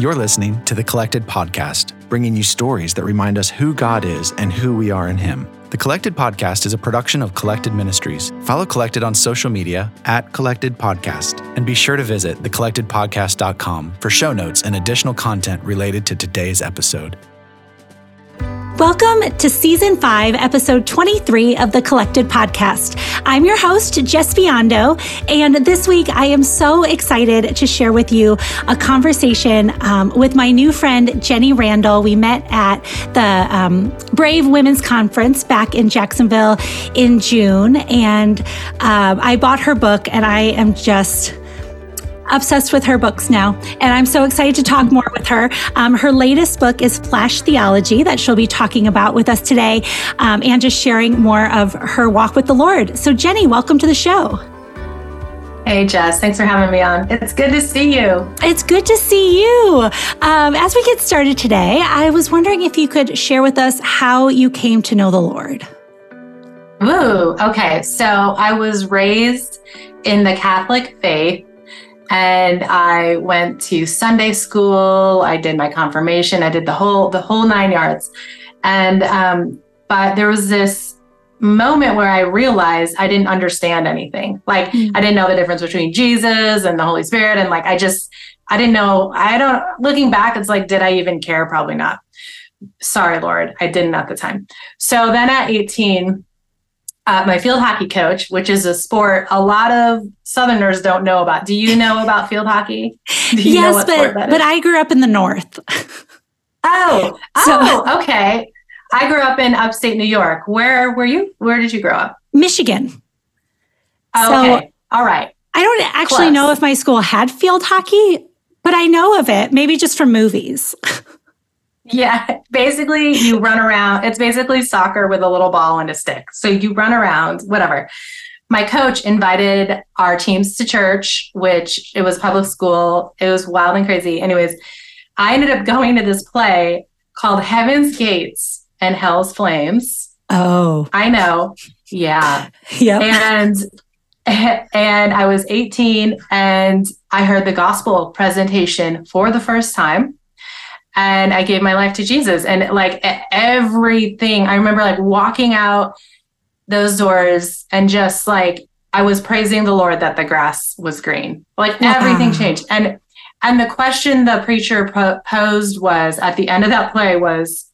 You're listening to the Collected Podcast, bringing you stories that remind us who God is and who we are in Him. The Collected Podcast is a production of Collected Ministries. Follow Collected on social media at Collected Podcast, and be sure to visit thecollectedpodcast.com for show notes and additional content related to today's episode. Welcome to season five, episode 23 of the Collected Podcast. I'm your host, Jes Biondo, and this week I am so excited to share with you a conversation um, with my new friend, Jenny Randle. We met at the um, Brave Women's Conference back in Jacksonville in June, and um, I bought her book, and I am just obsessed with her books now, and I'm so excited to talk more with her. Um, her latest book is Flash Theology, that she'll be talking about with us today, um, and just sharing more of her walk with the Lord. So, Jenny, welcome to the show. Hey, Jes, thanks for having me on. It's good to see you. It's good to see you. Um, as we get started today, I was wondering if you could share with us how you came to know the Lord. Ooh, okay. So I was raised in the Catholic faith and I went to Sunday school. I did my confirmation. I did the whole the whole nine yards. And um, but there was this moment where I realized I didn't understand anything. Like mm-hmm. I didn't know the difference between Jesus and the Holy Spirit, and like I just I didn't know. I don't. Looking back, it's like, did I even care? Probably not. Sorry, Lord, I didn't at the time. So then at 18, uh, my field hockey coach, which is a sport a lot of Southerners don't know about. Do you know about field hockey? yes, but but I grew up in the North. oh, so, oh, okay. I grew up in upstate New York. Where were you? Where did you grow up? Michigan. Oh, okay. So, All right. I don't actually Close. know if my school had field hockey, but I know of it, maybe just from movies. Yeah, basically you run around. It's basically soccer with a little ball and a stick. So you run around, whatever. My coach invited our teams to church, which it was public school. It was wild and crazy. Anyways, I ended up going to this play called Heaven's Gates and Hell's Flames. Oh. I know. Yeah. Yeah. And and I was 18 and I heard the gospel presentation for the first time and I gave my life to Jesus. And like everything, I remember like walking out those doors and just like I was praising the Lord that the grass was green. Like wow. everything changed. And and the question the preacher po- posed was at the end of that play was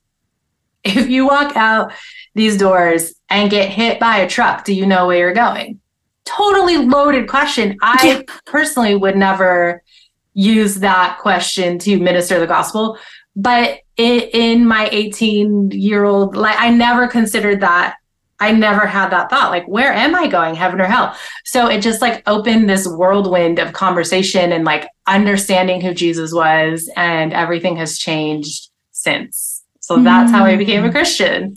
if you walk out these doors and get hit by a truck, do you know where you're going? Totally loaded question. I yeah. personally would never use that question to minister the gospel. But in, in my 18 year old, like I never considered that. I never had that thought, like, where am I going, heaven or hell? So it just like opened this whirlwind of conversation and like understanding who Jesus was, and everything has changed since. So that's mm. how I became a mm. Christian.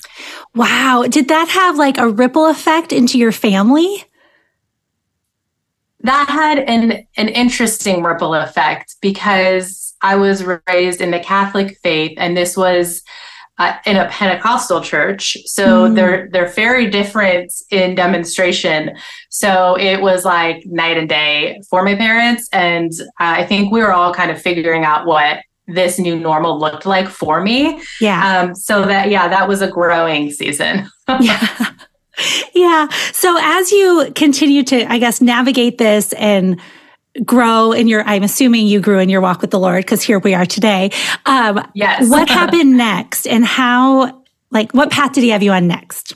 Wow. Did that have like a ripple effect into your family? that had an an interesting ripple effect because I was raised in the Catholic faith, and this was uh, in a Pentecostal church, so mm. they're they're very different in demonstration. So it was like night and day for my parents, and uh, I think we were all kind of figuring out what this new normal looked like for me. Yeah. Um, so that yeah, that was a growing season. yeah yeah. So as you continue to, I guess, navigate this and grow in your, I'm assuming you grew in your walk with the Lord because here we are today. Um, yes. what happened next and how, like, what path did he have you on next?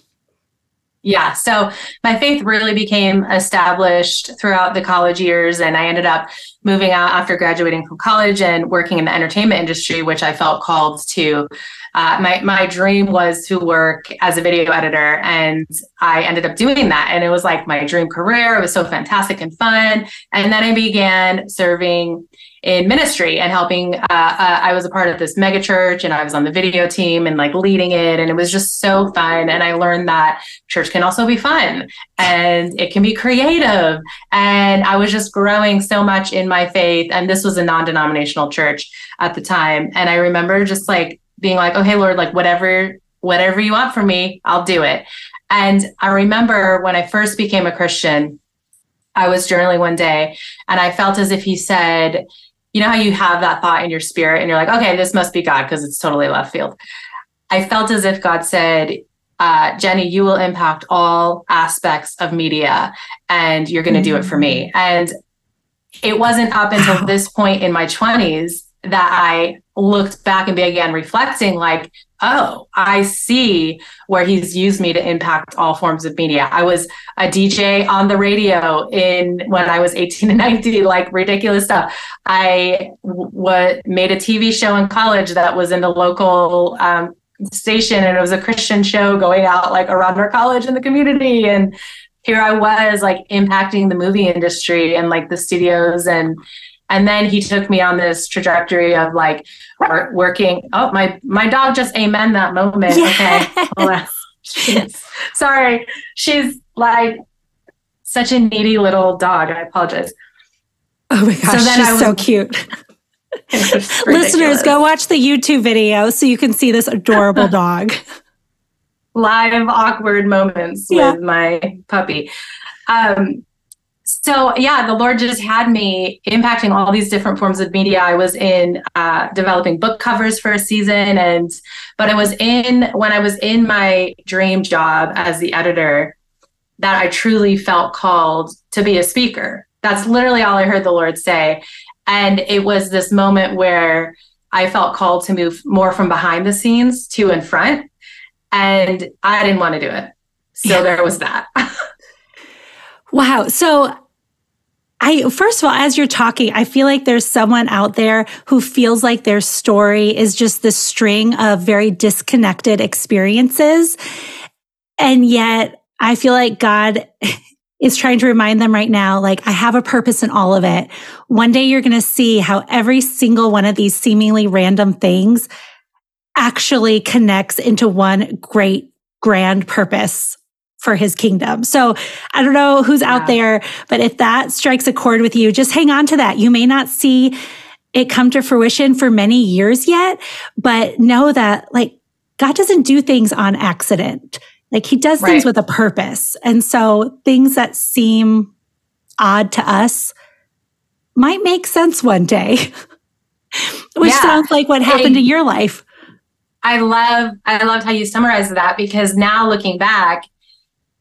Yeah. So my faith really became established throughout the college years. And I ended up moving out after graduating from college and working in the entertainment industry, which I felt called to uh, my my dream was to work as a video editor, and I ended up doing that. And it was like my dream career. It was so fantastic and fun. And then I began serving in ministry and helping. Uh, uh, I was a part of this mega church, and I was on the video team and like leading it, and it was just so fun. And I learned that church can also be fun and it can be creative. And I was just growing so much in my faith. And this was a non-denominational church at the time, and I remember just like being like, okay, Lord, like whatever, whatever you want from me, I'll do it. And I remember when I first became a Christian, I was journaling one day and I felt as if he said, you know how you have that thought in your spirit and you're like, okay, this must be God because it's totally left field. I felt as if God said, uh, Jenny, you will impact all aspects of media and you're going to do it for me. Mm. And it wasn't up until this point in my 20s that I looked back and began reflecting, like, oh, I see where he's used me to impact all forms of media. I was a DJ on the radio in when I was 18 and 19, like ridiculous stuff. I w- made a TV show in college that was in the local um, station and it was a Christian show going out like around our college in the community. And here I was like impacting the movie industry and like the studios and and then he took me on this trajectory of like working oh my my dog just amen that moment yeah. okay she's, sorry she's like such a needy little dog i apologize oh my gosh so then she's was, so cute Listeners, go watch the YouTube video so you can see this adorable dog. Live awkward moments yeah. with my puppy. Um, so yeah, the Lord just had me impacting all these different forms of media. I was in uh, developing book covers for a season, and but I was in when I was in my dream job as the editor that I truly felt called to be a speaker. That's literally all I heard the Lord say. And it was this moment where I felt called to move more from behind the scenes to in front. And I didn't want to do it. So there was that. wow. So I first of all, as you're talking, I feel like there's someone out there who feels like their story is just this string of very disconnected experiences. And yet I feel like God is trying to remind them right now, like, I have a purpose in all of it. One day you're going to see how every single one of these seemingly random things actually connects into one great grand purpose for his kingdom. So I don't know who's yeah. out there, but if that strikes a chord with you, just hang on to that. You may not see it come to fruition for many years yet, but know that like God doesn't do things on accident. Like he does right. things with a purpose. And so things that seem odd to us might make sense one day, which yeah. sounds like what happened I, in your life. I love, I loved how you summarized that because now looking back,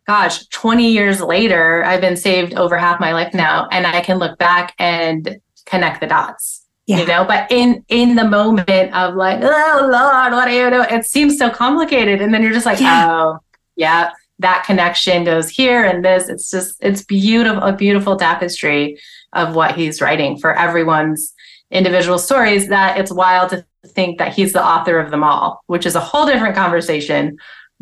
gosh, 20 years later, I've been saved over half my life now, and I can look back and connect the dots. Yeah. You know, but in in the moment of like, oh Lord, what do you do? It seems so complicated. And then you're just like, yeah. oh, yeah that connection goes here and this it's just it's beautiful a beautiful tapestry of what he's writing for everyone's individual stories that it's wild to think that he's the author of them all which is a whole different conversation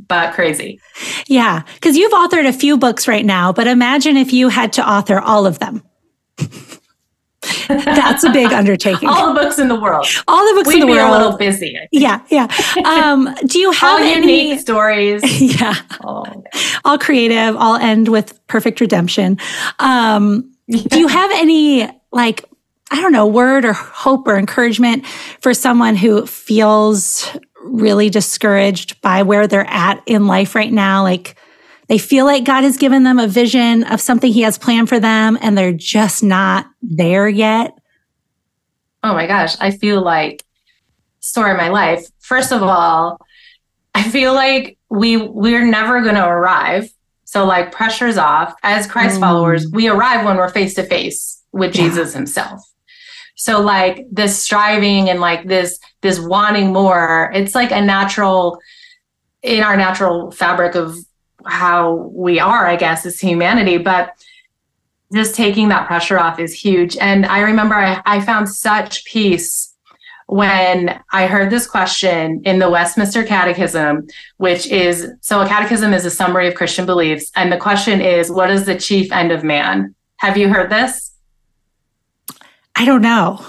but crazy yeah because you've authored a few books right now but imagine if you had to author all of them That's a big undertaking. All the books in the world. All the books We'd in the world. We were a little busy. Yeah, yeah. Um, do you have all any unique stories? Yeah. Oh. All creative. All end with perfect redemption. Um, yeah. Do you have any like I don't know word or hope or encouragement for someone who feels really discouraged by where they're at in life right now? Like they feel like God has given them a vision of something He has planned for them, and they're just not there yet. Oh my gosh, I feel like story of my life. First of all, I feel like we we're never going to arrive. So like pressure's off. As Christ mm. followers, we arrive when we're face to face with yeah. Jesus himself. So like this striving and like this this wanting more, it's like a natural in our natural fabric of how we are, I guess, as humanity. But just taking that pressure off is huge. And I remember I, I found such peace when I heard this question in the Westminster Catechism, which is so a catechism is a summary of Christian beliefs. And the question is, what is the chief end of man? Have you heard this? I don't know.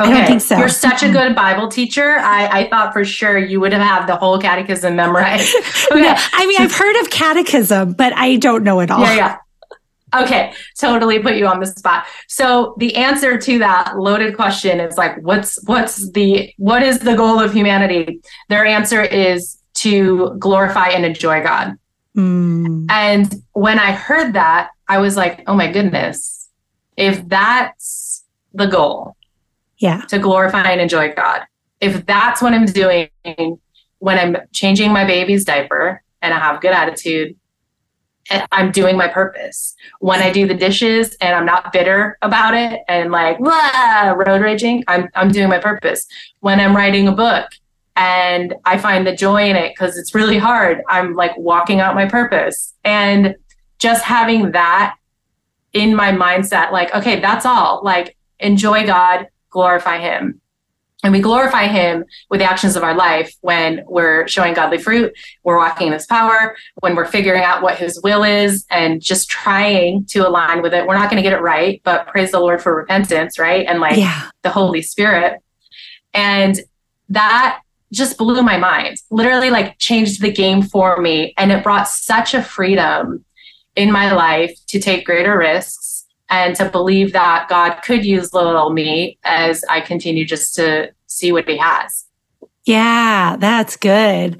Okay. I don't think so. You're such a good Bible teacher. I, I thought for sure you would have had the whole catechism memorized. Okay. no, I mean, I've heard of catechism, but I don't know it all. Yeah, yeah. Okay, totally put you on the spot. So the answer to that loaded question is like, what's what's the what is the goal of humanity? Their answer is to glorify and enjoy God. Mm. And when I heard that, I was like, oh my goodness, if that's the goal, Yeah. To glorify and enjoy God. If that's what I'm doing when I'm changing my baby's diaper and I have good attitude, I'm doing my purpose. When I do the dishes and I'm not bitter about it and like road raging, I'm I'm doing my purpose. When I'm writing a book and I find the joy in it because it's really hard, I'm like walking out my purpose. And just having that in my mindset, like, okay, that's all. Like, enjoy God, glorify Him. And we glorify him with the actions of our life when we're showing godly fruit, we're walking in his power, when we're figuring out what his will is and just trying to align with it. We're not going to get it right, but praise the Lord for repentance, right? And like yeah. the Holy Spirit. And that just blew my mind, literally like changed the game for me. And it brought such a freedom in my life to take greater risks and to believe that God could use little me as I continue just to see what he has. Yeah, that's good.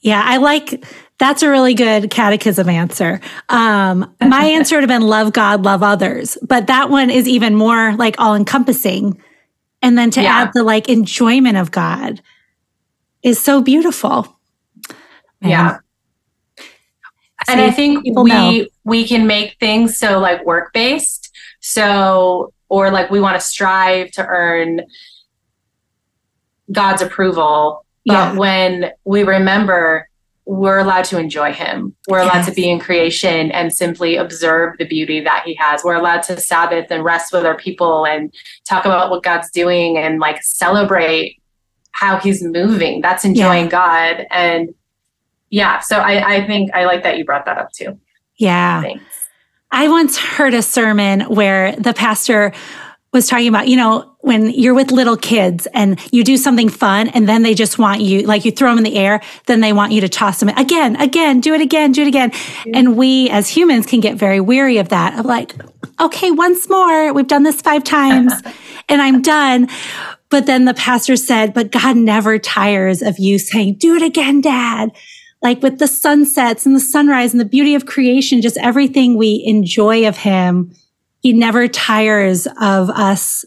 Yeah, I like that's a really good catechism answer. Um, my answer would have been love God, love others, but that one is even more like all encompassing. And then to yeah. add the like enjoyment of God is so beautiful. Yeah. And I think we know. we can make things so like work based so, or like we want to strive to earn God's approval. But yeah. when we remember we're allowed to enjoy him. We're allowed yes. to be in creation and simply observe the beauty that he has. We're allowed to Sabbath and rest with our people and talk about what God's doing and like celebrate how he's moving. That's enjoying yeah. God. And yeah, so I, I think I like that you brought that up too. Yeah. Thanks. I once heard a sermon where the pastor was talking about, you know, when you're with little kids and you do something fun and then they just want you, like you throw them in the air, then they want you to toss them again, again, do it again, do it again. Mm-hmm. And we as humans can get very weary of that, of like, okay, once more, we've done this five times and I'm done. But then the pastor said, but God never tires of you saying, do it again, dad like with the sunsets and the sunrise and the beauty of creation, just everything we enjoy of him. He never tires of us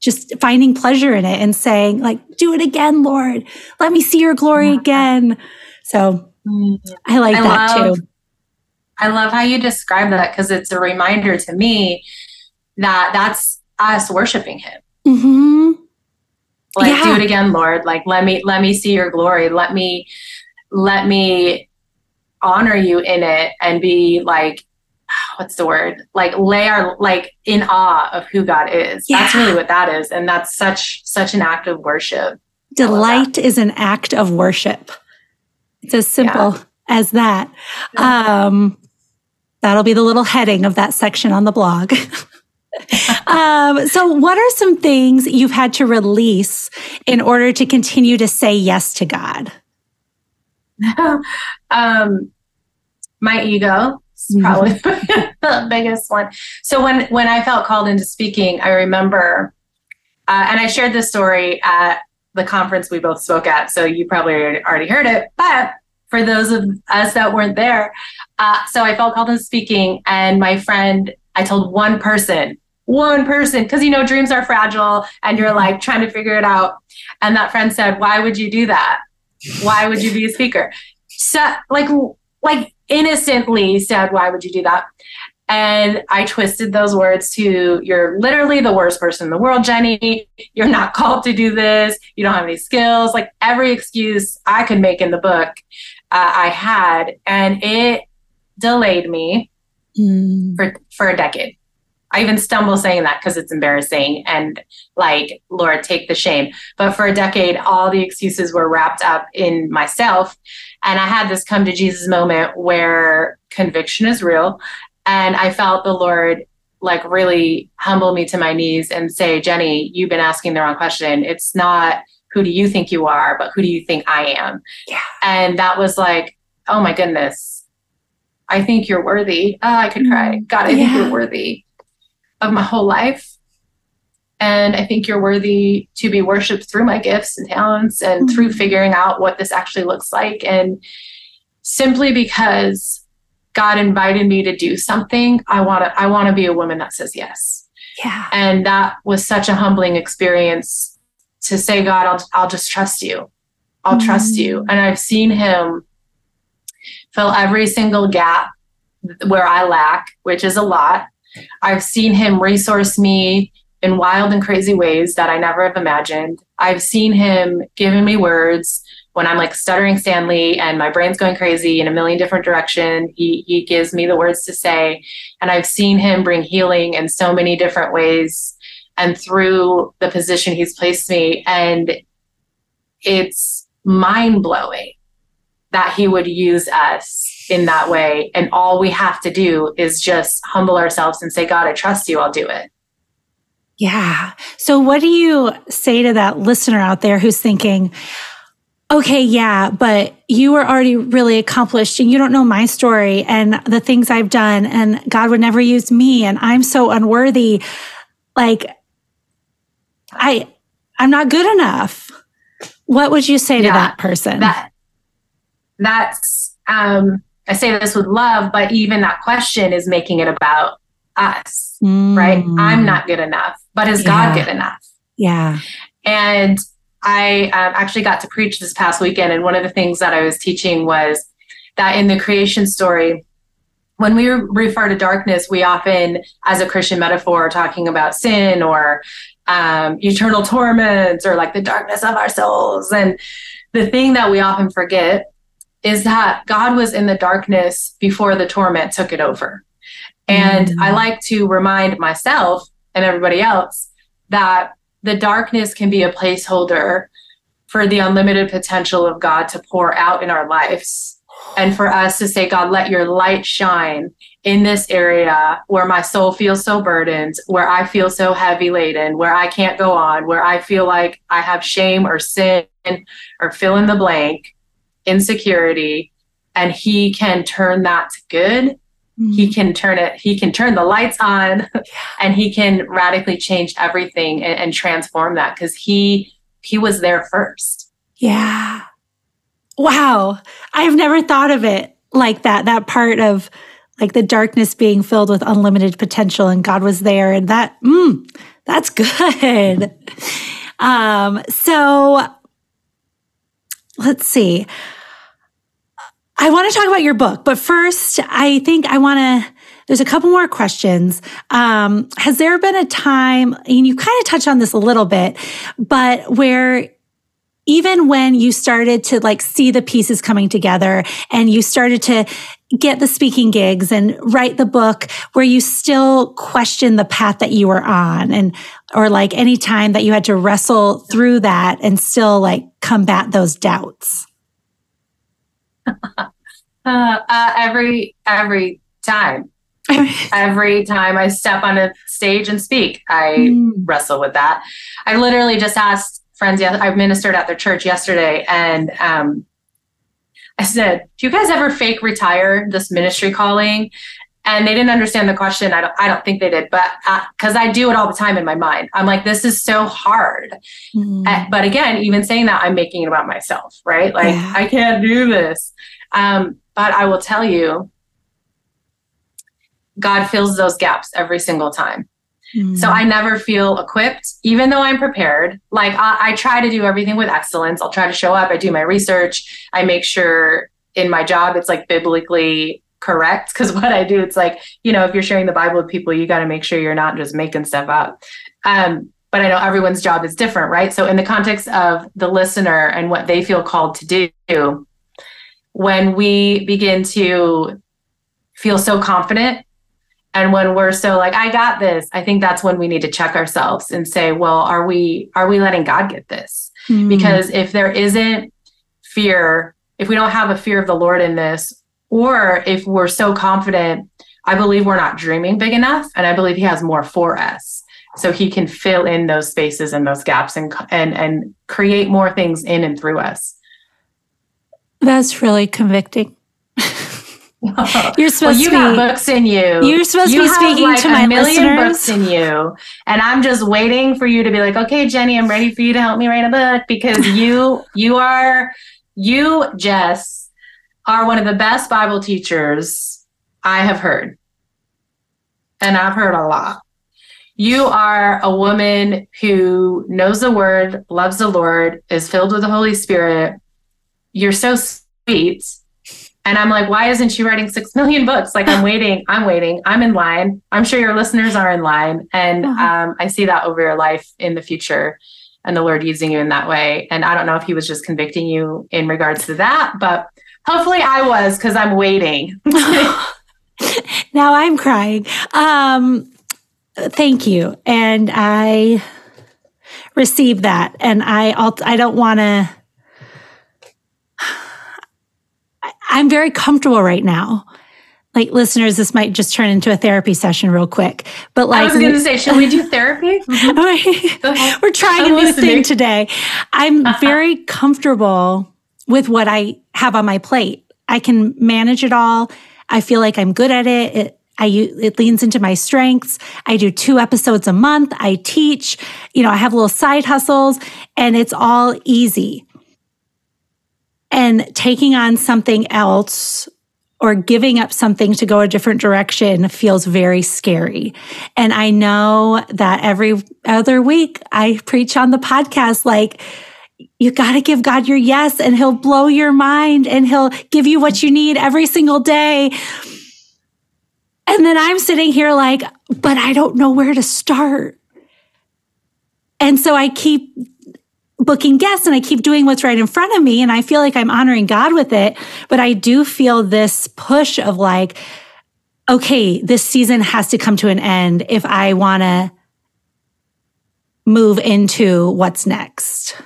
just finding pleasure in it and saying, like, do it again, Lord. Let me see your glory again. So I like I that love, too. I love how you describe that because it's a reminder to me that that's us worshiping him. Mm-hmm. Like, yeah. do it again, Lord. Like, let me let me see your glory. Let me let me honor you in it and be like what's the word? Like lay our like in awe of who god is. Yeah. that's really what that is. And that's such such an act of worship. Delight is an act of worship. It's as simple yeah. as that. Um that'll be the little heading of that section on the blog. Um, so what are some things you've had to release in order to continue to say yes to god um, my ego is mm-hmm. probably the biggest one. So when when I felt called into speaking, I remember, uh, and I shared this story at the conference we both spoke at. So you probably already heard it, but for those of us that weren't there, uh, so I felt called into speaking, and my friend, I told one person, one person, because you know dreams are fragile, and you're like trying to figure it out. And that friend said, "Why would you do that?" Why would you be a speaker? So like like innocently said, why would you do that? And I twisted those words to you're literally the worst person in the world, Jenny. You're not called to do this. You don't have any skills. Like every excuse I could make in the book, uh, I had, and it delayed me mm. for for a decade. I even stumble saying that because it's embarrassing and like, Lord, take the shame. But for a decade, all the excuses were wrapped up in myself. And I had this come to Jesus moment where conviction is real. And I felt the Lord like really humble me to my knees and say, Jenny, you've been asking the wrong question. It's not who do you think you are, but who do you think I am? Yeah. And that was like, oh my goodness. I think you're worthy. Oh, I could cry. Mm. God, I yeah. think you're worthy of my whole life. And I think you're worthy to be worshiped through my gifts and talents and mm-hmm. through figuring out what this actually looks like. And simply because God invited me to do something, I want to I want to be a woman that says yes. Yeah. And that was such a humbling experience to say, God, I'll, I'll just trust you. I'll mm-hmm. trust you. And I've seen him fill every single gap where I lack, which is a lot. I've seen him resource me in wild and crazy ways that I never have imagined. I've seen him giving me words when I'm like stuttering Stanley and my brain's going crazy in a million different directions. He he gives me the words to say, and I've seen him bring healing in so many different ways and through the position he's placed me, and it's mind blowing that he would use us in that way. And all we have to do is just humble ourselves and say, God, I trust you. I'll do it. Yeah. So, what do you say to that listener out there who's thinking, okay, yeah, but you were already really accomplished and you don't know my story and the things I've done, and God would never use me, and I'm so unworthy. Like, I, I'm not good enough. What would you say yeah, to that person? That, that's, um, I say this with love, but even that question is making it about us, mm. right? I'm not good enough, but is yeah. God good enough? Yeah. And I um, actually got to preach this past weekend, and one of the things that I was teaching was that in the creation story, when we refer to darkness, we often, as a Christian metaphor, are talking about sin or um, eternal torments or like the darkness of our souls. And the thing that we often forget is that God was in the darkness before the torment took it over. And mm. I like to remind myself and everybody else that the darkness can be a placeholder for the unlimited potential of God to pour out in our lives. And for us to say, God, let your light shine in this area where my soul feels so burdened, where I feel so heavy laden, where I can't go on, where I feel like I have shame or sin or fill in the blank, insecurity. And He can turn that to good. He mm-hmm. can turn it he can turn the lights on and he can radically change everything and, and transform that because he he was there first. Yeah. Wow. I've never thought of it like that that part of like the darkness being filled with unlimited potential and god was there and that mm, that's good. Um so let's see I want to talk about your book, but first, I think I want to. There's a couple more questions. Um, has there been a time, and you kind of touched on this a little bit, but where even when you started to like see the pieces coming together and you started to get the speaking gigs and write the book where you still question the path that you were on and or like any time that you had to wrestle through that and still like combat those doubts uh, uh, every every time. every time I step on a stage and speak, I mm. wrestle with that. I literally just asked friends. I ministered at their church yesterday, and um, I said, "Do you guys ever fake retire this ministry calling?" And they didn't understand the question. I don't. I don't think they did, but because uh, I do it all the time in my mind, I'm like, "This is so hard." Mm. Uh, but again, even saying that, I'm making it about myself, right? Like, yeah. I can't do this. Um, but I will tell you, God fills those gaps every single time. Mm-hmm. So I never feel equipped, even though I'm prepared. Like I, I, try to do everything with excellence. I'll try to show up. I do my research. I make sure in my job it's like biblically correct. Because what I do, it's like you know, if you're sharing the Bible with people, you got to make sure you're not just making stuff up. Um, but I know everyone's job is different, right? So in the context of the listener and what they feel called to do, when we begin to feel so confident and when we're so like i got this i think that's when we need to check ourselves and say well are we are we letting god get this mm. because if there isn't fear if we don't have a fear of the lord in this or if we're so confident i believe we're not dreaming big enough and i believe he has more for us so he can fill in those spaces and those gaps and and and create more things in and through us that's really convicting. you're supposed well, you to got books in you. You're supposed you to be speaking like to my million listeners. books in you, and I'm just waiting for you to be like, "Okay, Jenny, I'm ready for you to help me write a book," because you, you are, you, Jes, are one of the best Bible teachers I have heard, and I've heard a lot. you are a woman who knows the word, loves the Lord, is filled with the Holy Spirit. You're so sweet. And I'm like, why isn't she writing six million books? Like, I'm waiting, I'm waiting, I'm in line. I'm sure your listeners are in line. And uh-huh. um, I see that over your life in the future and the Lord using you in that way. And I don't know if He was just convicting you in regards to that, but hopefully I was because I'm waiting. now I'm crying. Um, thank you. And I receive that. And I, I don't want to, I'm very comfortable right now. Like listeners, this might just turn into a therapy session real quick. But like, I was going to say, should we do therapy? We're trying I'm a new listening. thing today. I'm uh-huh. very comfortable with what I have on my plate. I can manage it all. I feel like I'm good at it. it I it leans into my strengths. I do two episodes a month. I teach, you know, I have little side hustles and it's all easy. And taking on something else or giving up something to go a different direction feels very scary. And I know that every other week I preach on the podcast like you got to give God your yes and he'll blow your mind and he'll give you what you need every single day. And then I'm sitting here like, but I don't know where to start. And so I keep booking guests and I keep doing what's right in front of me. And I feel like I'm honoring God with it. But I do feel this push of like, okay, this season has to come to an end if I want to move into what's next.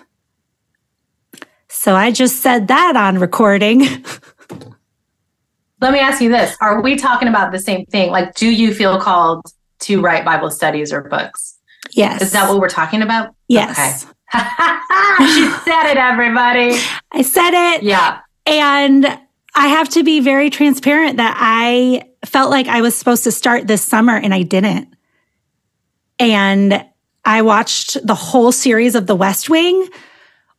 So I just said that on recording. Let me ask you this. Are we talking about the same thing? Like, do you feel called to write Bible studies or books? Yes. Is that what we're talking about? Yes. Okay. she said it, everybody. I said it. Yeah. And I have to be very transparent that I felt like I was supposed to start this summer and I didn't. And I watched the whole series of The West Wing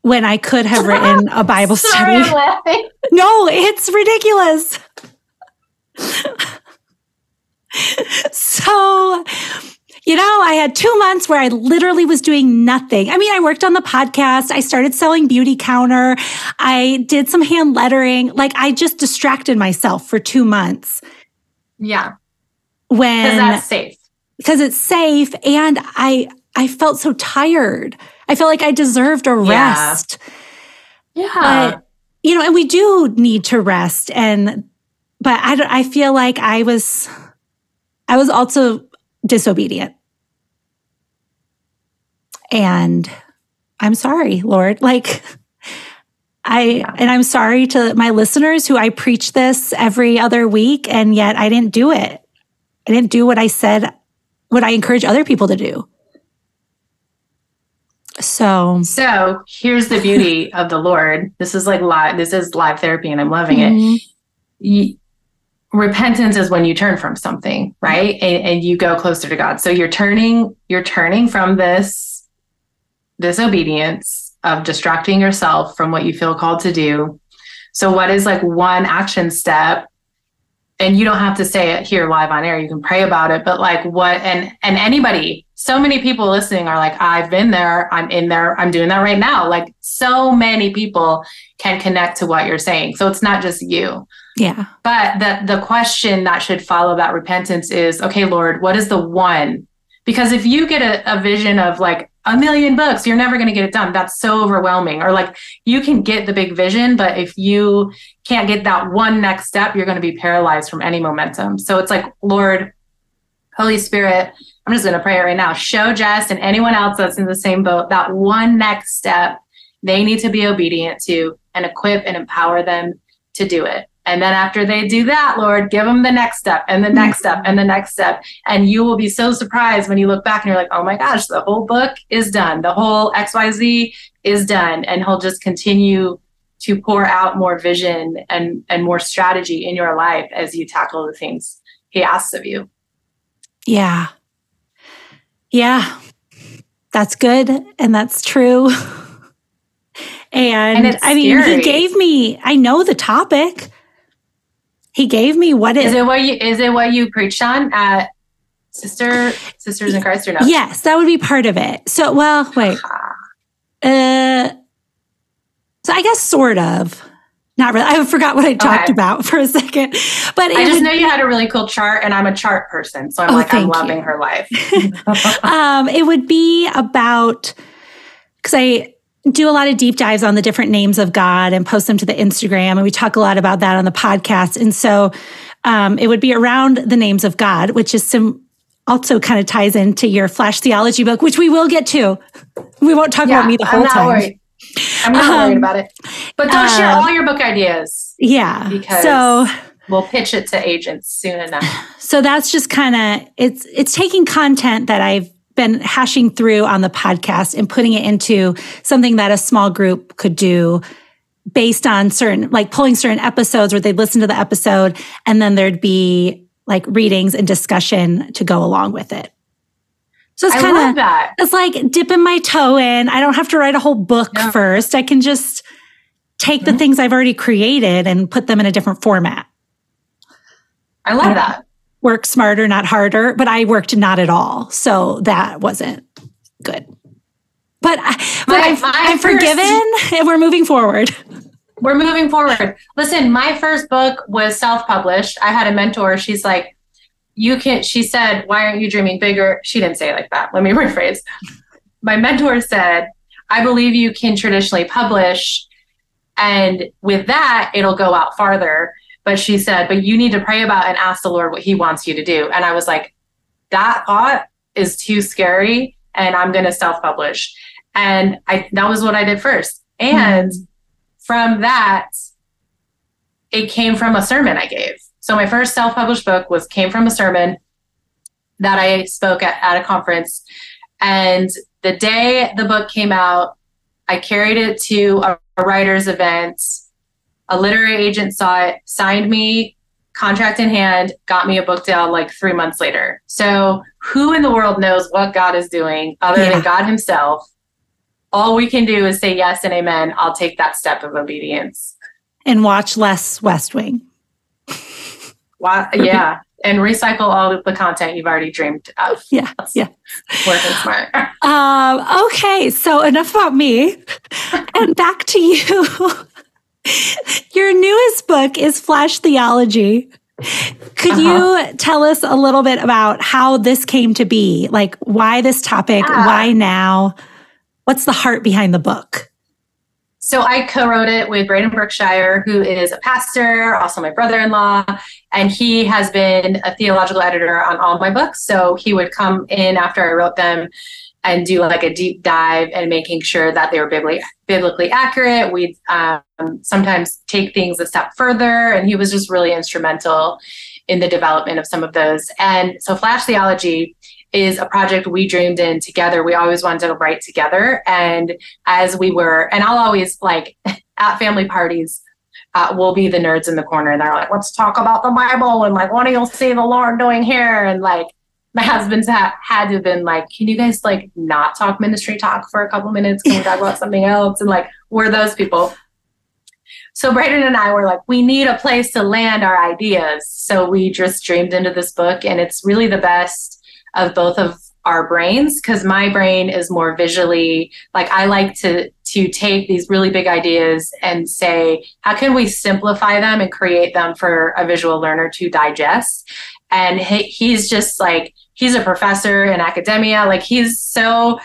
when I could have written a Bible study. no, it's ridiculous. so, you know, I had two months where I literally was doing nothing. I mean, I worked on the podcast. I started selling BeautyCounter. I did some hand lettering. Like I just distracted myself for two months. Yeah. When because that's safe. Because it's safe. And I I felt so tired. I felt like I deserved a rest. Yeah. yeah. But, you know, and we do need to rest. And but I, I feel like I was, I was also disobedient. And I'm sorry, Lord. Like, I, and I'm sorry to my listeners who I preach this every other week, and yet I didn't do it. I didn't do what I said, what I encourage other people to do. So, so here's the beauty of the Lord. This is like live, this is live therapy, and I'm loving mm-hmm. it repentance is when you turn from something right? And, and, you go closer to god. So you're turning you're turning from this disobedience of distracting yourself from what you feel called to do. So what is like one action step? And you don't have to say it here live on air. You can pray about it but like what and and anybody so many people listening are like i've been there i'm in there i'm doing that right now like so many people can connect to what you're saying so it's not just you yeah. But the the question that should follow that repentance is, okay, Lord, what is the one? Because if you get a, a vision of like a million books, you're never going to get it done. That's so overwhelming. Or like you can get the big vision, but if you can't get that one next step, you're going to be paralyzed from any momentum. So it's like, Lord, Holy Spirit, I'm just going to pray it right now. Show Jes and anyone else that's in the same boat that one next step they need to be obedient to and equip and empower them to do it. And then after they do that, Lord, give them the next step and the next step and the next step. And you will be so surprised when you look back and you're like, oh my gosh, the whole book is done. The whole XYZ is done. And he'll just continue to pour out more vision and, and more strategy in your life as you tackle the things he asks of you. Yeah. Yeah. That's good. And that's true. and, and I mean, he gave me, I know the topic. He gave me what is it what you is it what you preached on at sister sisters in Christ or no? Yes, that would be part of it. So, well, wait. Uh, so I guess sort of. Not really. I forgot what I talked Okay. about for a second. But I just would- know you had a really cool chart, and I'm a chart person, so I'm Oh, like I'm loving you. her life. um, it would be about because I do a lot of deep dives on the different names of God and post them to the Instagram, and we talk a lot about that on the podcast. And so um, it would be around the names of God, which is some also kind of ties into your flash theology book, which we will get to. We won't talk about me the whole time. worried. I'm not Um, worried about it. But don't share um, all your book ideas. Yeah. Because- so We'll pitch it to agents soon enough. so that's just kind of it's it's taking content that I've been hashing through on the podcast and putting it into something that a small group could do based on certain like pulling certain episodes where they'd listen to the episode and then there'd be like readings and discussion to go along with it. So it's kind of that. it's like dipping my toe in. I don't have to write a whole book Yeah. first. I can just take the Mhm. things I've already created and put them in a different format I love that. work smarter, not harder, but I worked not at all. So that wasn't good. But, I, but My- I've, my I'm first- forgiven and we're moving forward. We're moving forward. Listen, my first book was self-published. I had a mentor. She's like, you can, she said, why aren't you dreaming bigger? She didn't say it like that. Let me rephrase. My mentor said, I believe you can traditionally publish. And with that, it'll go out farther. But she said, but you need to pray about and ask the Lord what he wants you to do. And I was like, that thought is too scary. And I'm going to self-publish. And I, that was what I did first. Mm-hmm. And from that, it came from a sermon I gave. So my first self-published book was came from a sermon that I spoke at, at a conference. And the day the book came out, I carried it to a, a writer's event. A literary agent saw it, signed me, contract in hand, got me a book deal like three months later. So who in the world knows what God is doing other Yeah. than God Himself? All we can do is say yes and amen. I'll take that step of obedience. And watch less West Wing. Wow, yeah. And recycle all of the content you've already dreamed of. Yeah. Yeah. Working smart. Um, okay. So enough about me and back to you. Your newest book is Flash Theology. Could Uh-huh. you tell us a little bit about how this came to be? Like, why this topic? Yeah. Why now? What's the heart behind the book? So I co-wrote it with Braden Berkshire, who is a pastor, also my brother-in-law, and he has been a theological editor on all my books. So he would come in after I wrote them and do like a deep dive and making sure that they were biblically biblically accurate. We'd um, sometimes take things a step further, and he was just really instrumental in the development of some of those. And so Flash Theology is a project we dreamed in together. We always wanted to write together, and as we were, and I'll always like at family parties, uh, we'll be the nerds in the corner, and they're like, "Let's talk about the Bible," and like, "What do you see the Lord doing here?" And like, my husband's ha- had to have been like, "Can you guys like not talk ministry talk for a couple minutes? Can we talk about something else?" And like, we're those people. So Braden and I were like, we need a place to land our ideas. So we just dreamed into this book, and it's really the best of both of our brains because my brain is more visually like I like to to take these really big ideas and say how can we simplify them and create them for a visual learner to digest? And he, he's just like he's a professor in academia like he's so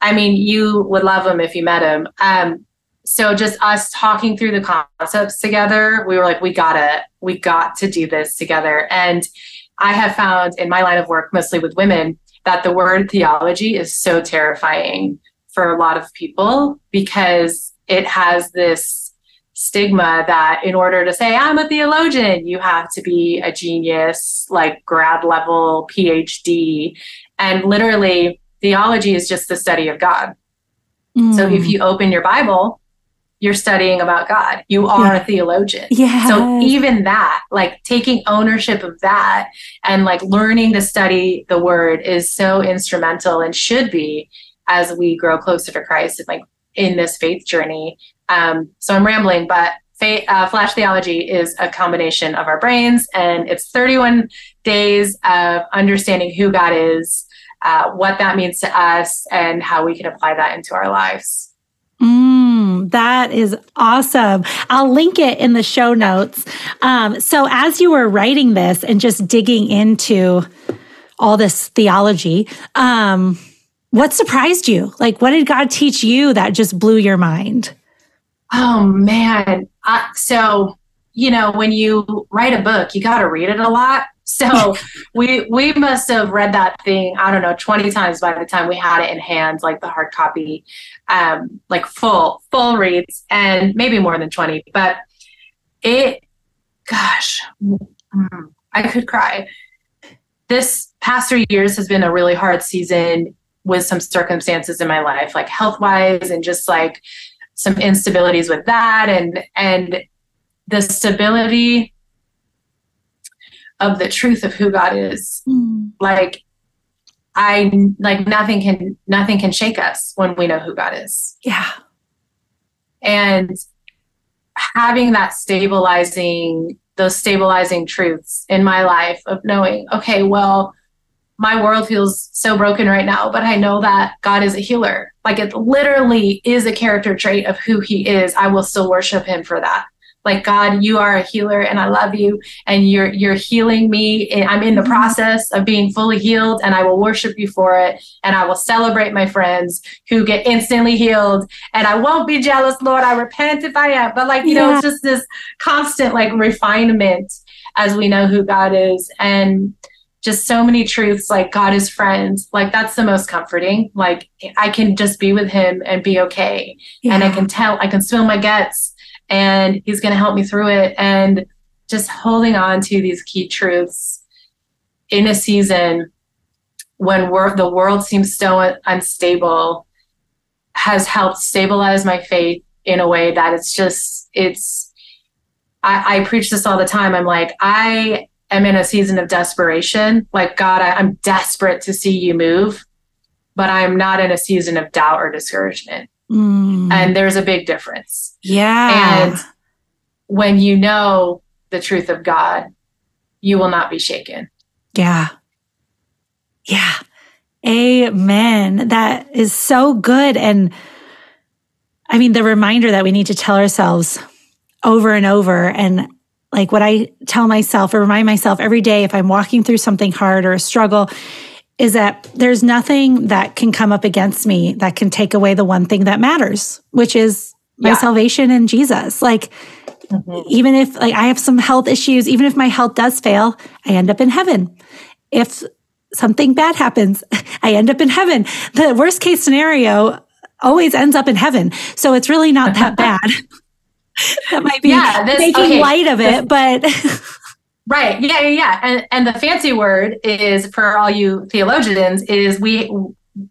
I mean you would love him if you met him. Um so just us talking through the concepts together we were like we gotta we got to do this together. And I have found in my line of work, mostly with women, that the word theology is so terrifying for a lot of people because it has this stigma that in order to say, I'm a theologian, you have to be a genius, like grad level PhD. And literally, theology is just the study of God. So if Mm. you open your Bible, you're studying about God. You are Yeah. a theologian. yeah, So even that, like taking ownership of that and like learning to study the word is so instrumental and should be as we grow closer to Christ and like in this faith journey. Um, so I'm rambling, but uh, Flash Theology is a combination of our brains, and it's 31 days of understanding who God is, uh, what that means to us, and how we can apply that into our lives. Mm, that is awesome. I'll link it in the show notes. Um, so, as you were writing this and just digging into all this theology, um, what surprised you? Like, what did God teach you that just blew your mind? Oh, man. Uh, so, you know, when you write a book, you got to read it a lot. So we we must have read that thing I don't know 20 times by the time we had it in hand like the hard copy um like full full reads and maybe more than 20 but it gosh mm, I could cry this past 3 years has been a really hard season with some circumstances in my life like health wise and just like some instabilities with that and and the stability of the truth of who God is. Mm. Like I like nothing can nothing can shake us when we know who God is. Yeah. And having that stabilizing those stabilizing truths in my life of knowing, okay, well, my world feels so broken right now, but I know that God is a healer. Like it literally is a character trait of who he is. I will still worship him for that like god you are a healer and i love you and you're you're healing me i'm in the mm-hmm. process of being fully healed and i will worship you for it and i will celebrate my friends who get instantly healed and i won't be jealous lord i repent if i am but like you yeah. know it's just this constant like refinement as we know who god is and just so many truths like God is friend. Like that's the most comforting. Like I can just be with him and be okay. Yeah. And I can tell, I can spill my guts and he's going to help me through it. And just holding on to these key truths in a season when the world seems so unstable has helped stabilize my faith in a way that it's just, it's, I, I preach this all the time. I'm like, I am in a season of desperation. Like, God, I, I'm desperate to see you move, but I'm not in a season of doubt or discouragement. Mm. And there's a big difference. Yeah. And when you know the truth of God, you will not be shaken. Yeah. Yeah. Amen. That is so good. And I mean, the reminder that we need to tell ourselves over and over. And like what I tell myself or remind myself every day if I'm walking through something hard or a struggle is that there's nothing that can come up against me that can take away the one thing that matters, which is my yeah. salvation in Jesus. Like, mm-hmm. even if like I have some health issues, even if my health does fail, I end up in heaven. If something bad happens, I end up in heaven. The worst case scenario always ends up in heaven. So it's really not that bad. that might be yeah, this, making okay, light of it, but Right. Yeah, yeah, yeah. And and the fancy word is for all you theologians is we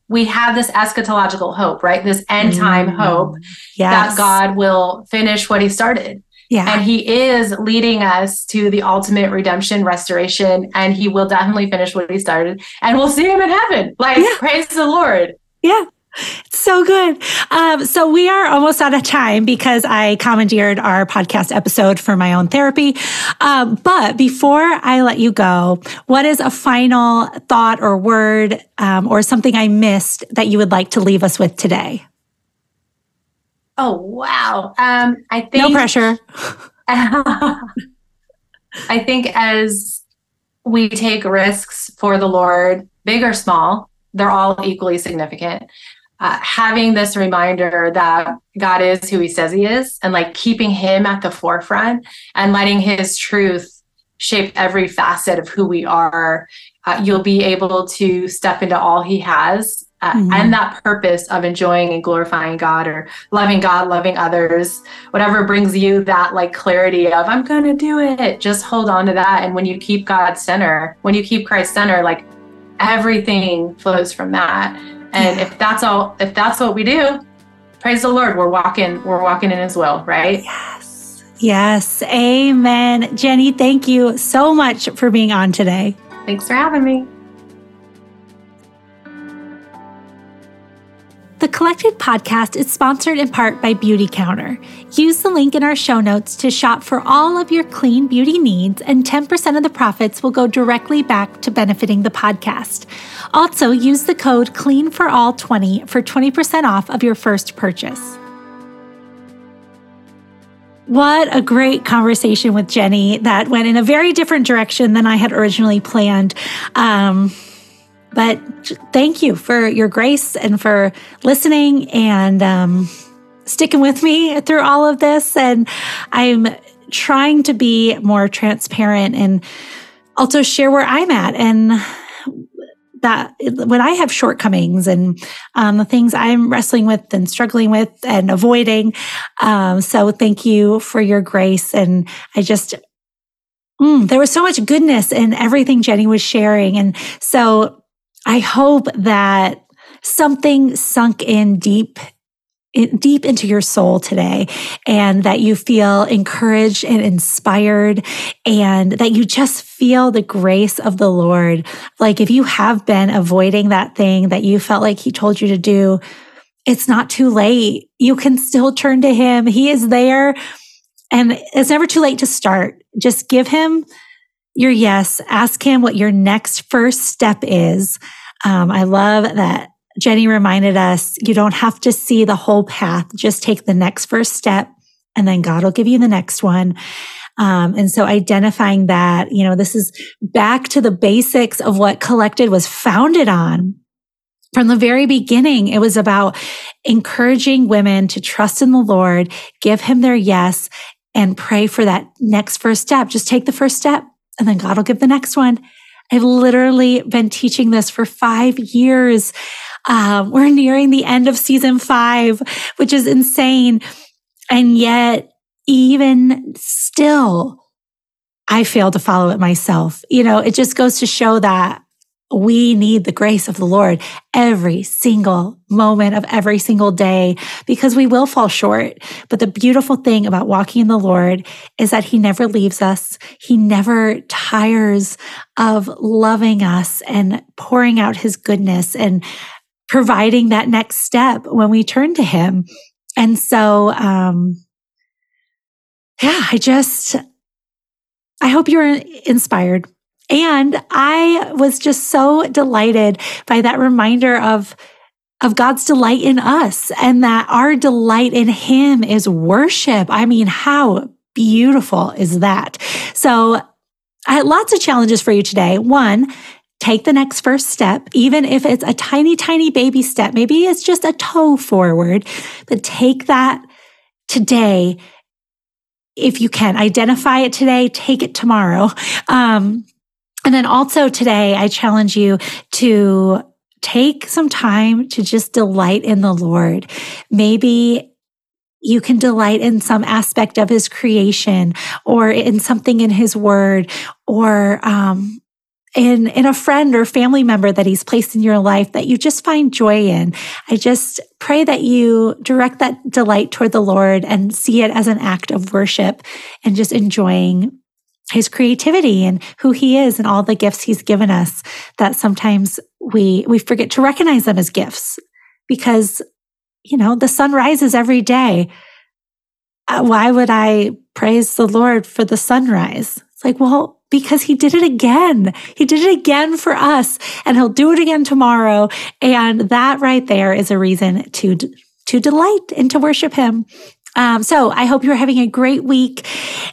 we have this eschatological hope, right? This end time mm hope yes. that God will finish what he started. Yeah. And he is leading us to the ultimate redemption, restoration, and he will definitely finish what he started. And we'll see him in heaven. Like, yeah. praise the Lord. Yeah. It's so good. Um, so we are almost out of time because I commandeered our podcast episode for my own therapy. Um, but before I let you go, what is a final thought or word um, or something I missed that you would like to leave us with today? Oh wow! Um, I think no pressure. I think as we take risks for the Lord, big or small, they're all equally significant uh, having this reminder that God is who he says he is and like keeping him at the forefront and letting his truth shape every facet of who we are, uh, you'll be able to step into all he has uh, mm-hmm. and that purpose of enjoying and glorifying God or loving God, loving others, whatever brings you that like clarity of, I'm going to do it. Just hold on to that. And when you keep God center, when you keep Christ center, like everything flows from that. And if that's all, if that's what we do, praise the Lord, we're walking, we're walking in His will, right? Yes. Yes. Amen. Jenny, thank you so much for being on today. Thanks for having me. The Collected podcast is sponsored in part by BeautyCounter. Use the link in our show notes to shop for all of your clean beauty needs, and 10% of the profits will go directly back to benefiting the podcast. Also, use the code CLEANFORALL20 for 20% off of your first purchase. What a great conversation with Jenny that went in a very different direction than I had originally planned. Um, but thank you for your grace and for listening and um, sticking with me through all of this. And I'm trying to be more transparent and also share where I'm at and that when I have shortcomings and um, the things I'm wrestling with and struggling with and avoiding. Um, so thank you for your grace. And I just, mm, there was so much goodness in everything Jenny was sharing. And so I hope that something sunk in deep deep into your soul today and that you feel encouraged and inspired and that you just feel the grace of the Lord. Like if you have been avoiding that thing that you felt like he told you to do, it's not too late. You can still turn to him. He is there and it's never too late to start. Just give him your yes. Ask him what your next first step is. Um, I love that Jenny reminded us you don't have to see the whole path, just take the next first step, and then God will give you the next one. Um, and so identifying that, you know, this is back to the basics of what Collected was founded on. From the very beginning, it was about encouraging women to trust in the Lord, give him their yes, and pray for that next first step. Just take the first step and then God will give the next one. I've literally been teaching this for five years. Um, we're nearing the end of season five, which is insane. And yet, even still, I fail to follow it myself. You know, it just goes to show that we need the grace of the Lord every single moment of every single day because we will fall short. But the beautiful thing about walking in the Lord is that He never leaves us. He never tires of loving us and pouring out His goodness and providing that next step when we turn to Him. And so, um, yeah, I just, I hope you're inspired and I was just so delighted by that reminder of, of God's delight in us and that our delight in Him is worship. I mean, how beautiful is that? So I had lots of challenges for you today. One, take the next first step, even if it's a tiny, tiny baby step. Maybe it's just a toe forward, but take that today. If you can identify it today, take it tomorrow. Um, and then also today, I challenge you to take some time to just delight in the Lord. Maybe you can delight in some aspect of his creation or in something in his word or, um, in, in a friend or family member that he's placed in your life that you just find joy in. I just pray that you direct that delight toward the Lord and see it as an act of worship and just enjoying his creativity and who he is and all the gifts he's given us that sometimes we we forget to recognize them as gifts because you know the sun rises every day uh, why would i praise the lord for the sunrise it's like well because he did it again. He did it again for us and he'll do it again tomorrow. And that right there is a reason to, to delight and to worship him. Um, so I hope you're having a great week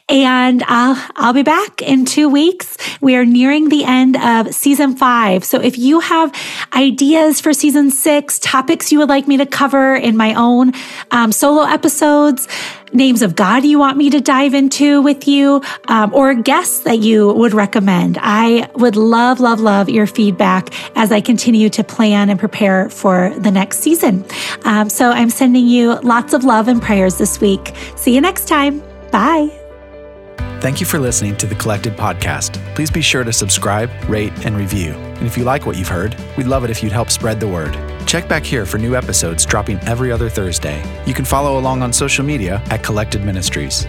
and I'll, I'll be back in two weeks. We are nearing the end of season five. So if you have ideas for season six, topics you would like me to cover in my own um, solo episodes, names of God you want me to dive into with you, um, or guests that you would recommend. I would love, love, love your feedback as I continue to plan and prepare for the next season. Um, so I'm sending you lots of love and prayers this week. See you next time. Bye. Thank you for listening to the Collected Podcast. Please be sure to subscribe, rate, and review. And if you like what you've heard, we'd love it if you'd help spread the word. Check back here for new episodes dropping every other Thursday. You can follow along on social media at Collected Ministries.